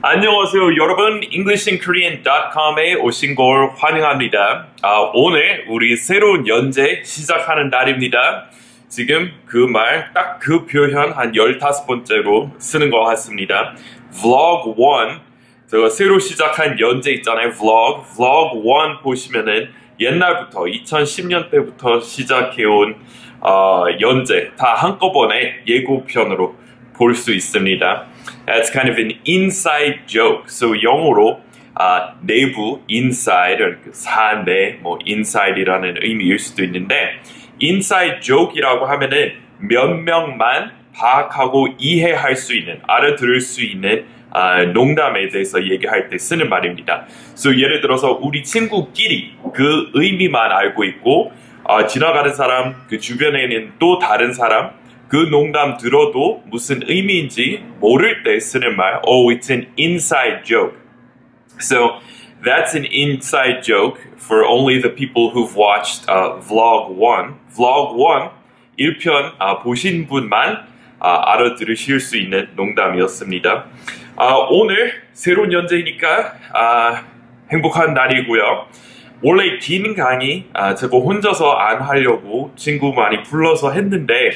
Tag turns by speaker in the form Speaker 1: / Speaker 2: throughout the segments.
Speaker 1: 안녕하세요 여러분. EnglishinKorean.com에 오신 걸 환영합니다. 아, 오늘 우리 새로운 연재 시작하는 날입니다. 지금 그 말 딱 그 표현 한 15번째로 쓰는 것 같습니다. Vlog 1 제가 새로 시작한 연재 있잖아요. Vlog. Vlog 1 보시면은 옛날부터 2010년 때부터 시작해온 어, 연재 다 한꺼번에 예고편으로 볼 수 있습니다. That's kind of an inside joke. So 영어로 아, 내부 inside 그 사내 뭐 inside이라는 의미일 수도 있는데 inside joke이라고 하면은 몇 명만 파악하고 이해할 수 있는 알아들을 수 있는 아, 농담에 대해서 얘기할 때 쓰는 말입니다. So 예를 들어서 우리 친구끼리 그 의미만 알고 있고 아, 지나가는 사람 그 주변에 있는 또 다른 사람 그 농담 들어도 무슨 의미인지 모를 때 쓰는 말, oh, it's an inside joke. So that's an inside joke for only the people who've watched uh, Vlog 1. Vlog 1, 1편 아, 보신 분만 아, 알아들으실 수 있는 농담이었습니다. 아, 오늘 새로운 연재이니까 아, 행복한 날이고요. 원래 긴 강의 아, 제가 혼자서 안 하려고 친구 많이 불러서 했는데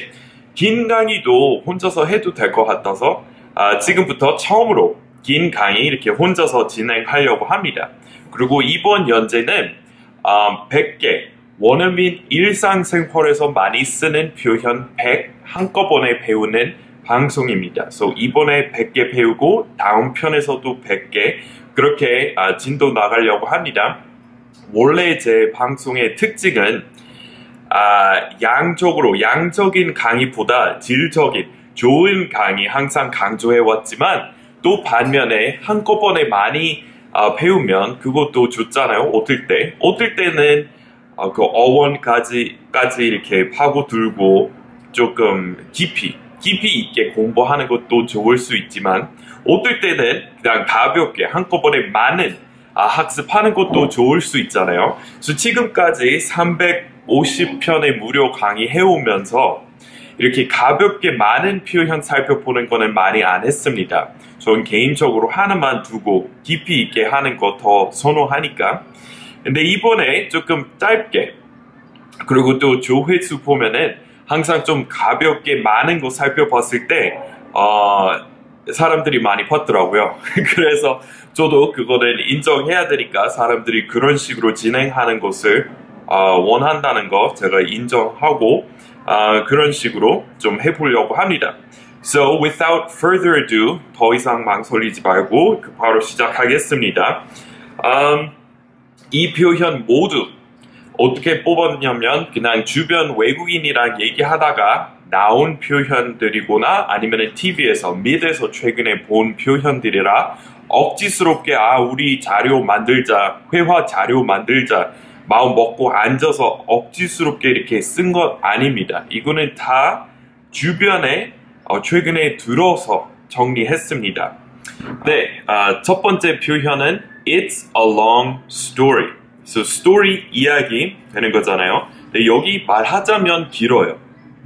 Speaker 1: 긴 강의도 혼자서 해도 될 것 같아서 아, 지금부터 처음으로 긴 강의 이렇게 혼자서 진행하려고 합니다. 그리고 이번 연재는 아, 100개 원어민 일상생활에서 많이 쓰는 표현 100 한꺼번에 배우는 방송입니다. 그래서 이번에 100개 배우고 다음 편에서도 100개 그렇게 아, 진도 나가려고 합니다. 원래 제 방송의 특징은 아, 양적으로 양적인 강의보다 질적인 좋은 강의 항상 강조해 왔지만 또 반면에 한꺼번에 많이 아, 배우면 그것도 좋잖아요. 어떨 때 어떨 때는 아, 그 어원까지 까지 이렇게 파고들고 조금 깊이 깊이 있게 공부하는 것도 좋을 수 있지만 어떨 때는 그냥 가볍게 한꺼번에 많은 아, 학습하는 것도 좋을 수 있잖아요. 그래서 지금까지 350편의 무료 강의 해오면서 이렇게 가볍게 많은 표현 살펴보는 거는 많이 안 했습니다. 저는 개인적으로 하나만 두고 깊이 있게 하는 거 더 선호하니까. 근데 이번에 조금 짧게 그리고 또 조회수 보면은 항상 좀 가볍게 많은 거 살펴봤을 때 어, 사람들이 많이 봤더라고요. 그래서 저도 그거를 인정해야 되니까 사람들이 그런 식으로 진행하는 것을 어, 원한다는 거 제가 인정하고 어, 그런 식으로 좀 해보려고 합니다. So without further ado, 더 이상 망설이지 말고 그 바로 시작하겠습니다. Um, 이 표현 모두 어떻게 뽑았냐면 그냥 주변 외국인이랑 얘기하다가 나온 표현들이거나 아니면 TV에서 미드에서 최근에 본 표현들이라 억지스럽게 아 우리 자료 만들자 회화 자료 만들자 마음 먹고 앉아서 억지스럽게 이렇게 쓴 것 아닙니다. 이거는 다 주변에 어, 최근에 들어서 정리했습니다. 네, 아, 첫 번째 표현은 It's a long story. So story 이야기 되는 거잖아요. 네, 여기 말하자면 길어요.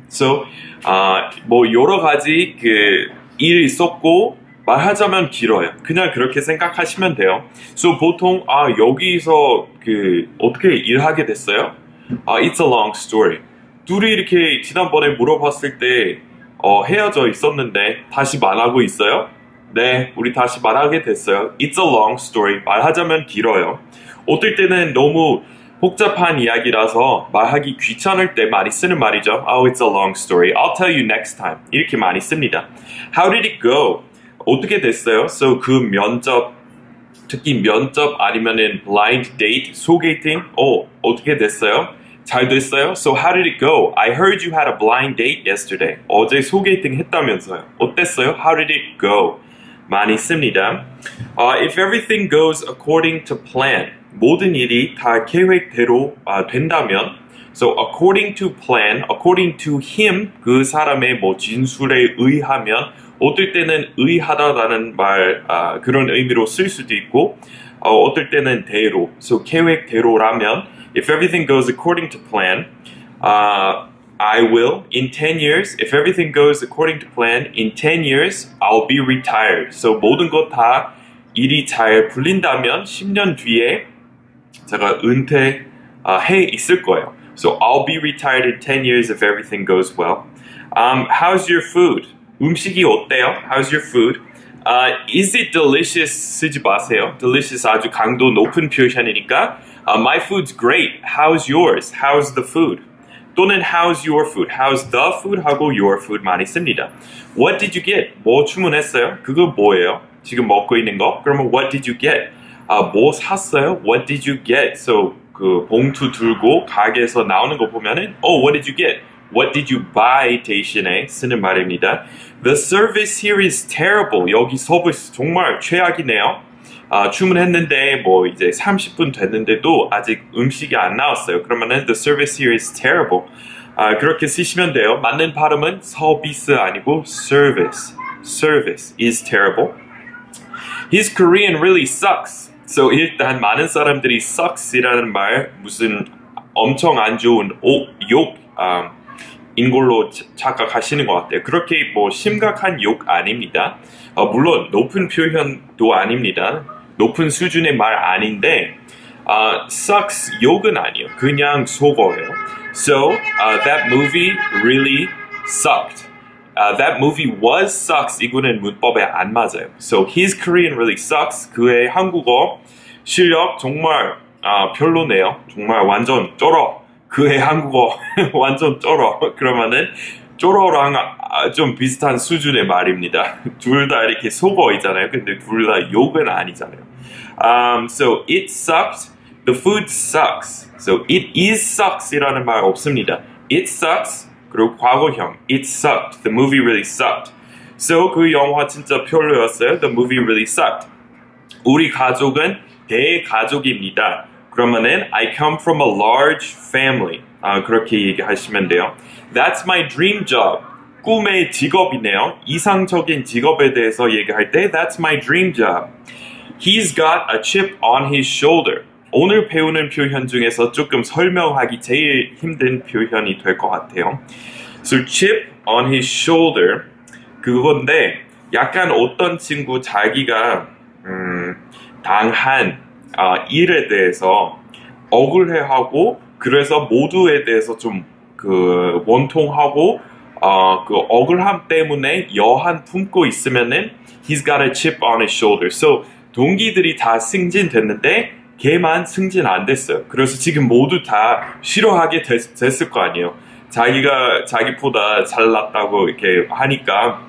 Speaker 1: So 아, 뭐 여러 가지 그 일이 있었고 말하자면 길어요. 그냥 그렇게 생각하시면 돼요. So 보통 아 여기서 그 어떻게 일하게 됐어요? 아 it's a long story. 둘이 이렇게 지난번에 물어봤을 때 어, 헤어져 있었는데 다시 말하고 있어요? 네, 우리 다시 말하게 됐어요. It's a long story. 말하자면 길어요. 어떨 때는 너무 복잡한 이야기라서 말하기 귀찮을 때 많이 쓰는 말이죠. Oh, it's a long story. I'll tell you next time. 이렇게 많이 씁니다. How did it go? 어떻게 됐어요? So 그 면접 특히 면접 아니면은 blind date 소개팅 어 어떻게 됐어요? 잘 됐어요? So how did it go? I heard you had a blind date yesterday. 어제 소개팅 했다면서요. 어땠어요? How did it go? 많이 씁니다. Uh, if everything goes according to plan, 모든 일이 다 계획대로 uh, 된다면, so according to plan, according to him, 그 사람의 뭐 진술에 의하면, 어떨 때는 의하다라는 말 uh, 그런 의미로 쓸 수도 있고, 어, 어떨 때는 대로. So 계획대로라면 if everything goes according to plan, uh, I will in 10 years. If everything goes according to plan, in 10 years I'll be retired. So 모든 것 다 일이 잘 풀린다면 10년 뒤에 제가 은퇴 어, 해 있을 거예요. So I'll be retired in 10 years if everything goes well. Um, how's your food? 음식이 어때요? How's your food? Uh, is it delicious? 쓰지 마세요. Delicious 아주 강도 높은 표현이니까 uh, My food's great. How's yours? How's the food? 또는 how's your food? How's the food? 하고 your food 많이 씁니다. What did you get? 뭐 주문했어요? 그거 뭐예요? 지금 먹고 있는 거? 그러면 what did you get? 아, 뭐 샀어요? What did you get? So 그 봉투 들고 가게에서 나오는 거 보면은 Oh, what did you get? What did you buy 대신에 쓰는 말입니다. The service here is terrible. 여기 서비스 정말 최악이네요. 아, 주문했는데 뭐 이제 30분 됐는데도 아직 음식이 안 나왔어요. 그러면은 the service here is terrible. 아, 그렇게 쓰시면 돼요. 맞는 발음은 서비스 아니고 service. Service is terrible. His Korean really sucks. So 일단 많은 사람들이 sucks이라는 말 무슨 엄청 안 좋은 오, 욕 아, 인 걸로 착각하시는 것 같아요. 그렇게 뭐 심각한 욕 아닙니다. 어, 물론 높은 표현도 아닙니다. 높은 수준의 말 아닌데 uh, sucks 욕은 아니에요. 그냥 속어요. So uh, that movie really sucked. Uh, that movie was sucks. 이거는 문법에 안 맞아요. So his Korean really sucks. 그의 한국어 실력 정말 아, 별로네요. 정말 완전 쩔어. 그의 한국어 완전 쩔어. 그러면은 쩔어랑 아, 좀 비슷한 수준의 말입니다. 둘 다 이렇게 속어 있잖아요. 근데 둘 다 욕은 아니잖아요. Um, so it sucked. The food sucks. So it is sucks이라는 말 없습니다. It sucks. 그리고 과거형. It sucked. The movie really sucked. So 그 영화 진짜 별로였어요. The movie really sucked. 우리 가족은 대가족입니다. 그러면은 I come from a large family. 아, 그렇게 얘기하시면 돼요. That's my dream job. 꿈의 직업이네요. 이상적인 직업에 대해서 얘기할 때 That's my dream job. He's got a chip on his shoulder. 오늘 배우는 표현 중에서 조금 설명하기 제일 힘든 표현이 될 것 같아요. So chip on his shoulder 그건데 약간 어떤 친구 자기가 음, 당한 어, 일에 대해서 억울해하고 그래서 모두에 대해서 좀 그 원통하고 어, 그 억울함 때문에 여한 품고 있으면은 he's got a chip on his shoulder. So 동기들이 다 승진됐는데 걔만 승진 안 됐어요. 그래서 지금 모두 다 싫어하게 됐, 됐을 거 아니에요. 자기가 자기보다 잘났다고 이렇게 하니까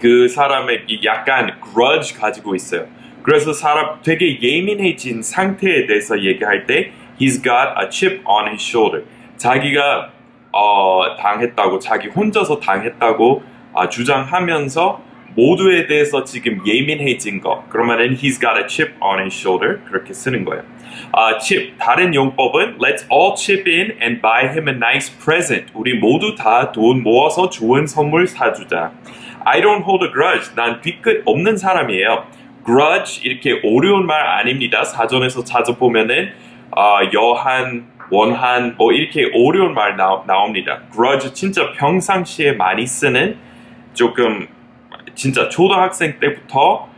Speaker 1: 그 사람에게 약간 grudge 가지고 있어요. 그래서 사람 되게 예민해진 상태에 대해서 얘기할 때 he's got a chip on his shoulder. 자기가 어, 당했다고 자기 혼자서 당했다고 어, 주장하면서 모두에 대해서 지금 예민해진 거 그러면은 he's got a chip on his shoulder 그렇게 쓰는 거예요. 아, chip 다른 용법은 let's all chip in and buy him a nice present. 우리 모두 다 돈 모아서 좋은 선물 사주자. I don't hold a grudge. 난 뒤끝 없는 사람이에요. grudge 이렇게 어려운 말 아닙니다. 사전에서 찾아보면은 어, 여한, 원한 뭐 이렇게 어려운 말 나, 나옵니다. grudge 진짜 평상시에 많이 쓰는 조금 진짜 초등학생 때부터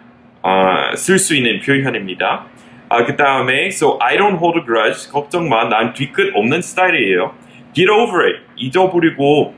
Speaker 1: 어, 쓸수 있는 표현입니다. 아, 그 다음에 so I don't hold a grudge 걱정 마. 난 뒤끝 없는 스타일이에요. get over it 잊어버리고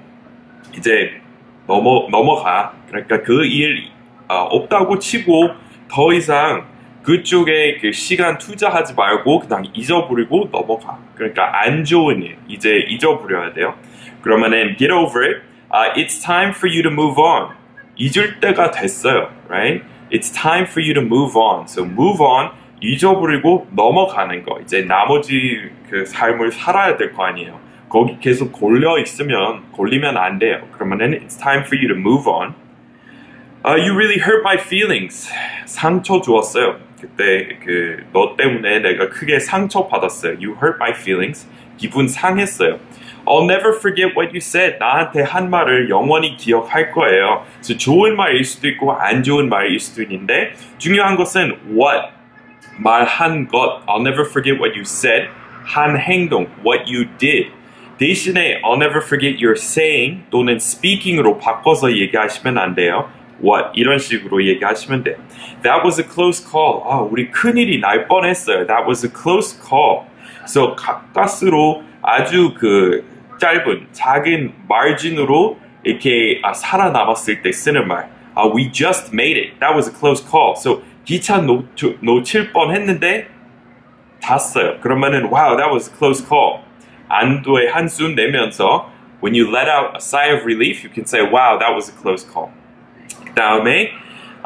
Speaker 1: 이제 넘어 넘어가. 그러니까 그일 어, 없다고 치고 더 이상 그쪽에 그 시간 투자하지 말고 그냥 잊어버리고 넘어가. 그러니까 안 좋은 일 이제 잊어버려야 돼요. 그러면은 get over it. Uh, it's time for you to move on. 잊을 때가 됐어요. Right? It's time for you to move on. So move on. 잊어버리고 넘어가는 거. 이제 나머지 그 삶을 살아야 될 거 아니에요. 거기 계속 골려 있으면 골리면 안 돼요. 그러면은 it's time for you to move on. Uh, you really hurt my feelings. 상처 주었어요. 그때 그 너 때문에 내가 크게 상처 받았어요. You hurt my feelings. 기분 상했어요. I'll never forget what you said. 나한테 한 말을 영원히 기억할 거예요. 그래서 좋은 말일 수도 있고 안 좋은 말일 수도 있는데 중요한 것은 what 말한 것, I'll never forget what you said. 한 행동, what you did. 대신에 I'll never forget your saying 또는 speaking으로 바꿔서 얘기하시면 안 돼요. What 이런 식으로 얘기하시면 돼요. That was a close call. 아, 우리 큰일이 날 뻔했어요. That was a close call. 그래서 가까스로 아주 그 짧은 작은 margin으로 이렇게 아, 살아남았을 때 쓰는 말. 아, we just made it. That was a close call. So 기차 놓, 놓칠 뻔했는데 잤어요. 그러면은 wow, that was a close call. 안도의 한숨 내면서 when you let out a sigh of relief, you can say wow, that was a close call. 그 다음에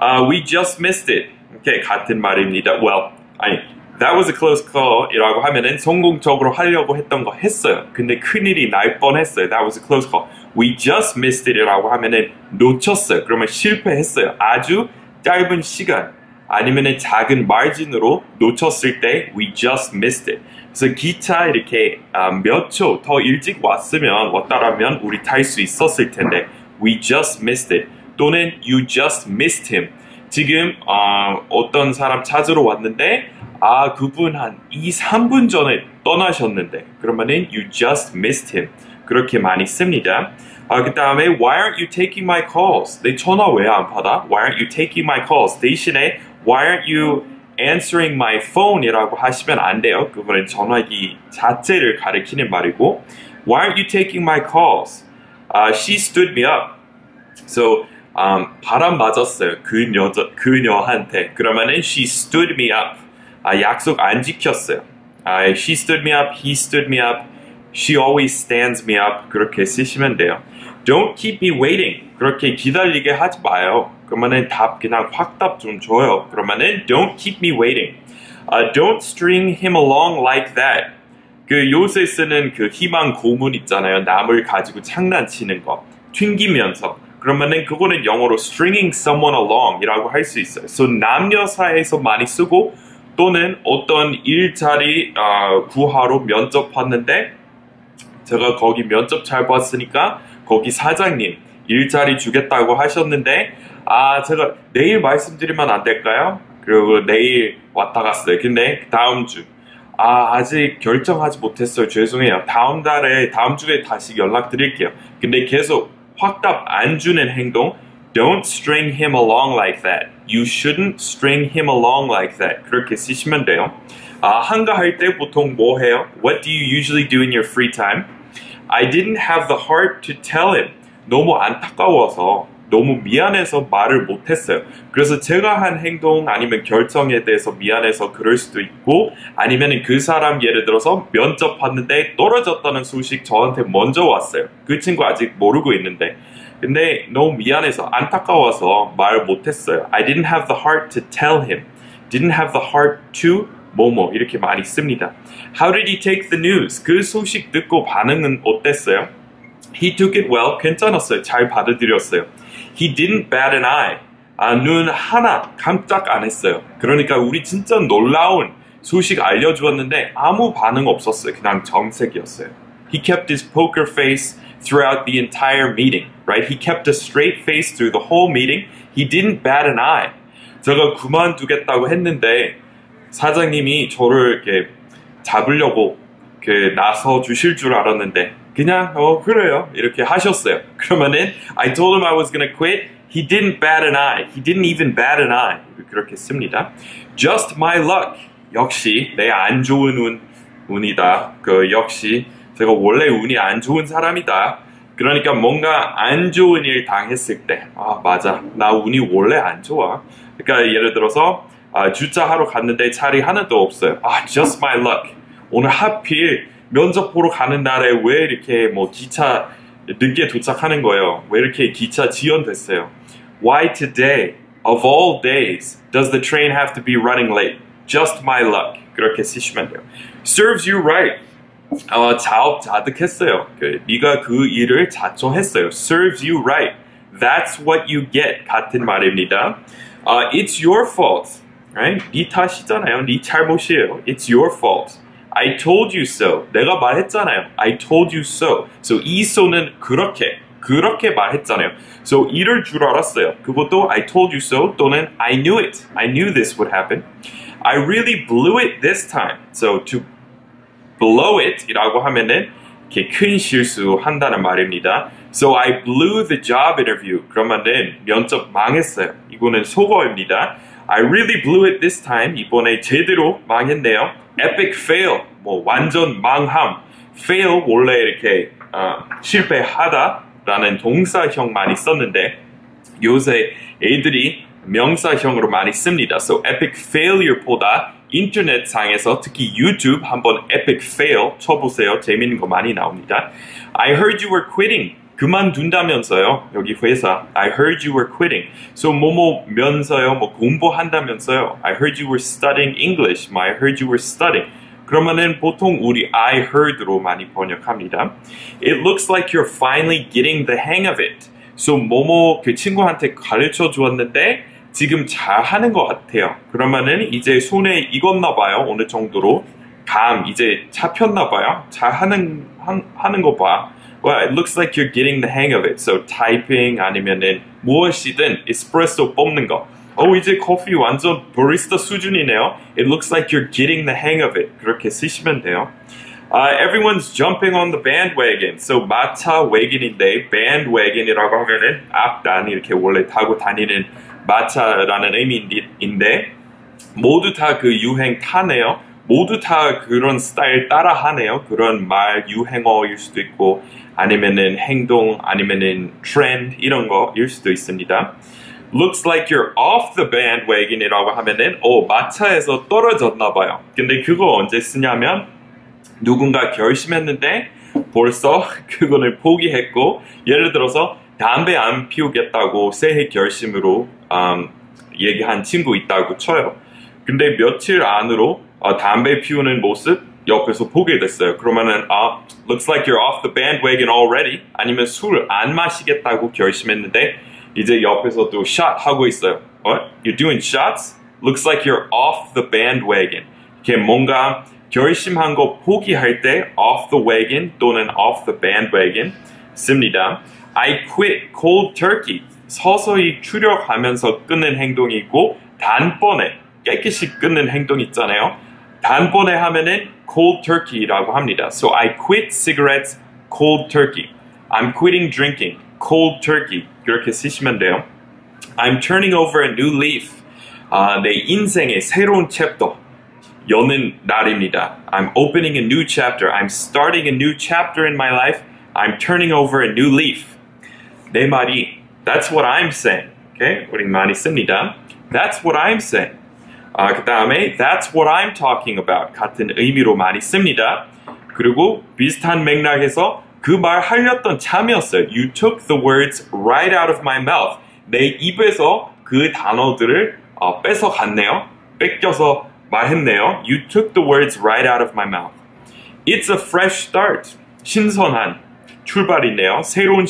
Speaker 1: uh, we just missed it. Okay, 같은 말입니다. Well, 아니 that was a close call이라고 하면은 성공적으로 하려고 했던 거 했어요. 근데 큰일이 날 뻔했어요. That was a close call. We just missed it이라고 하면은 놓쳤어요. 그러면 실패했어요. 아주 짧은 시간 아니면은 작은 마진으로 놓쳤을 때 we just missed it. 그래서 기차 이렇게 몇 초 더 일찍 왔으면 왔다라면 우리 탈 수 있었을 텐데 we just missed it 또는 you just missed him. 지금 어, 어떤 사람 찾으러 왔는데 아 그분 한 2, 3분 전에 떠나셨는데 그러면은 you just missed him 그렇게 많이 씁니다. 아, 그 다음에 Why aren't you taking my calls? 내 전화 왜 안 받아? Why aren't you taking my calls? 대신에 Why aren't you answering my phone이라고 하시면 안 돼요. 그거는 전화기 자체를 가리키는 말이고 Why aren't you taking my calls? Uh, she stood me up. So um, 바람 맞았어요. 그 여자 그녀한테. 그러면은 she stood me up. 아, 약속 안 지켰어요. 아, she stood me up. He stood me up. She always stands me up. 그렇게 쓰시면 돼요. Don't keep me waiting. 그렇게 기다리게 하지 마요. 그러면은 답 그냥 확답 좀 줘요. 그러면은 don't keep me waiting. Uh, don't string him along like that. 그 요새 쓰는 그 희망 고문 있잖아요. 남을 가지고 장난치는 거. 튕기면서. 그러면은 그거는 영어로 stringing someone along이라고 할 수 있어요. So 남녀 사이에서 많이 쓰고 또는 어떤 일자리 어, 구하러 면접 봤는데 제가 거기 면접 잘 봤으니까 거기 사장님 일자리 주겠다고 하셨는데 아 제가 내일 말씀드리면 안 될까요? 그리고 내일 왔다 갔어요. 근데 다음 주 아, 아직 결정하지 못했어요. 죄송해요. 다음 달에, 다음 주에 다시 연락드릴게요. 근데 계속 확답 안 주는 행동, don't string him along like that. You shouldn't string him along like that. 그렇게 쓰시면 돼요. 아, 한가할 때 보통 뭐 해요? What do you usually do in your free time? I didn't have the heart to tell him. 너무 안타까워서 너무 미안해서 말을 못했어요. 그래서 제가 한 행동 아니면 결정에 대해서 미안해서 그럴 수도 있고 아니면 그 사람 예를 들어서 면접 봤는데 떨어졌다는 소식 저한테 먼저 왔어요. 그 친구 아직 모르고 있는데 근데 너무 미안해서 안타까워서 말 못했어요. I didn't have the heart to tell him. Didn't have the heart to 뭐뭐 이렇게 많이 씁니다. How did he take the news? 그 소식 듣고 반응은 어땠어요? He took it well. 괜찮았어요. 잘 받아들였어요. He didn't bat an eye. 아, 눈 하나 깜짝 안 했어요. 그러니까 우리 진짜 놀라운 소식 알려주었는데 아무 반응 없었어요. 그냥 정색이었어요. He kept his poker face throughout the entire meeting, right? He kept a straight face through the whole meeting. He didn't bat an eye. 제가 그만두겠다고 했는데 사장님이 저를 이렇게 잡으려고 그 나서 주실 줄 알았는데 그냥 어 그래요 이렇게 하셨어요. 그러면은 I told him I was gonna quit. He didn't bat an eye. He didn't even bat an eye. 그렇게 씁니다. Just my luck. 역시 내 안 좋은 운 운이다. 그 역시 제가 원래 운이 안 좋은 사람이다. 그러니까 뭔가 안 좋은 일 당했을 때, 아, 맞아. 나 운이 원래 안 좋아. 그러니까 예를 들어서, 아, 주차하러 갔는데 차리 하나도 없어요. 아, just my luck. 오늘 하필 면접 보러 가는 날에 왜 이렇게 뭐 기차 늦게 도착하는 거예요? 왜 이렇게 기차 지연됐어요? Why today, of all days, does the train have to be running late? Just my luck. 그렇게 쓰시면 돼요. Serves you right. 어, 자업자득했어요. 그, 네가 그 일을 자초했어요. Serves you right. That's what you get. 같은 말입니다. Uh, it's your fault. Right? 네 탓이잖아요. 네 잘못이에요. It's your fault. I told you so. 내가 말했잖아요. I told you so. So 이 so는 그렇게, 그렇게 말했잖아요. So 이럴 줄 알았어요. 그것도 I told you so 또는 I knew it. I knew this would happen. I really blew it this time. So to blow it 이라고 하면은 이렇게 큰 실수한다는 말입니다. So I blew the job interview. 그러면은 면접 망했어요. 이거는 속어입니다. I really blew it this time. 이번에 제대로 망했네요. Epic fail. 뭐 완전 망함. fail 원래 이렇게 어, 실패하다라는 동사형 많이 썼는데 요새 애들이 명사형으로 많이 씁니다. So epic failure보다 인터넷 상에서 특히 유튜브 한번 epic fail 쳐보세요. 재밌는 거 많이 나옵니다. I heard you were quitting. 그만둔다면서요. 여기 회사. I heard you were quitting. So 뭐뭐면서요. 뭐 공부한다면서요. I heard you were studying English. 뭐 I heard you were studying. 그러면은 보통 우리 I heard로 많이 번역합니다. It looks like you're finally getting the hang of it. So 뭐뭐 그 친구한테 가르쳐 주었는데 지금 잘 하는 것 같아요. 그러면은 이제 손에 익었나 봐요. 어느 정도로 감 이제 잡혔나 봐요. 잘 하는 하는 거 봐. Well, it looks like you're getting the hang of it. So typing 아니면은 무엇이든 에스프레소 뽑는 거. 어 이제 커피 완전 바리스타 수준이네요. It looks like you're getting the hang of it. 그렇게 쓰시면 돼요. Uh, everyone's jumping on the bandwagon. So 마차 wagon인데 bandwagon이라고 하면은 앞단 이렇게 원래 타고 다니는 마차라는 의미인데 모두 다 그 유행 타네요. 모두 다 그런 스타일 따라 하네요. 그런 말 유행어일 수도 있고 아니면은 행동 아니면은 트렌드 이런 거일 수도 있습니다. Looks like you're off the bandwagon이라고 하면은 오 마차에서 떨어졌나 봐요. 근데 그거 언제 쓰냐면 누군가 결심했는데 벌써 그거를 포기했고 예를 들어서 담배 안 피우겠다고 새해 결심으로 음, 얘기한 친구 있다고 쳐요. 근데 며칠 안으로 어, 담배 피우는 모습 옆에서 보게 됐어요. 그러면은 아, looks like you're off the bandwagon already. 아니면 술 안 마시겠다고 결심했는데 이제 옆에서 또 shot 하고 있어요. What? You're doing shots? Looks like you're off the bandwagon. 이렇게 뭔가 결심한 거 포기할 때 off the wagon 또는 off the bandwagon 씁니다. I quit cold turkey. 서서히 추력하면서 끊는 행동이 있고 단번에 깨끗이 끊는 행동 있잖아요. 단번에 하면은 cold turkey라고 합니다. So I quit cigarettes cold turkey. I'm quitting drinking cold turkey. 그렇게 쓰시면 돼요. I'm turning over a new leaf. 아, 내 인생의 새로운 챕터 여는 날입니다. I'm opening a new chapter. I'm starting a new chapter in my life. I'm turning over a new leaf. 내 말이 That's what I'm saying. Okay? 우리 많이 씁니다. That's what I'm saying. 아, 그 다음에 That's what I'm talking about. 같은 의미로 많이 씁니다. 그리고 비슷한 맥락에서 그 말 하렸던 참이었어요. You took the words right out of my mouth. 내 입에서 그 단어들을 어, 뺏어 갔네요. 뺏겨서 말했네요. You took the words right out of my mouth. It's a fresh start. 신선한 출발이네요. 새로운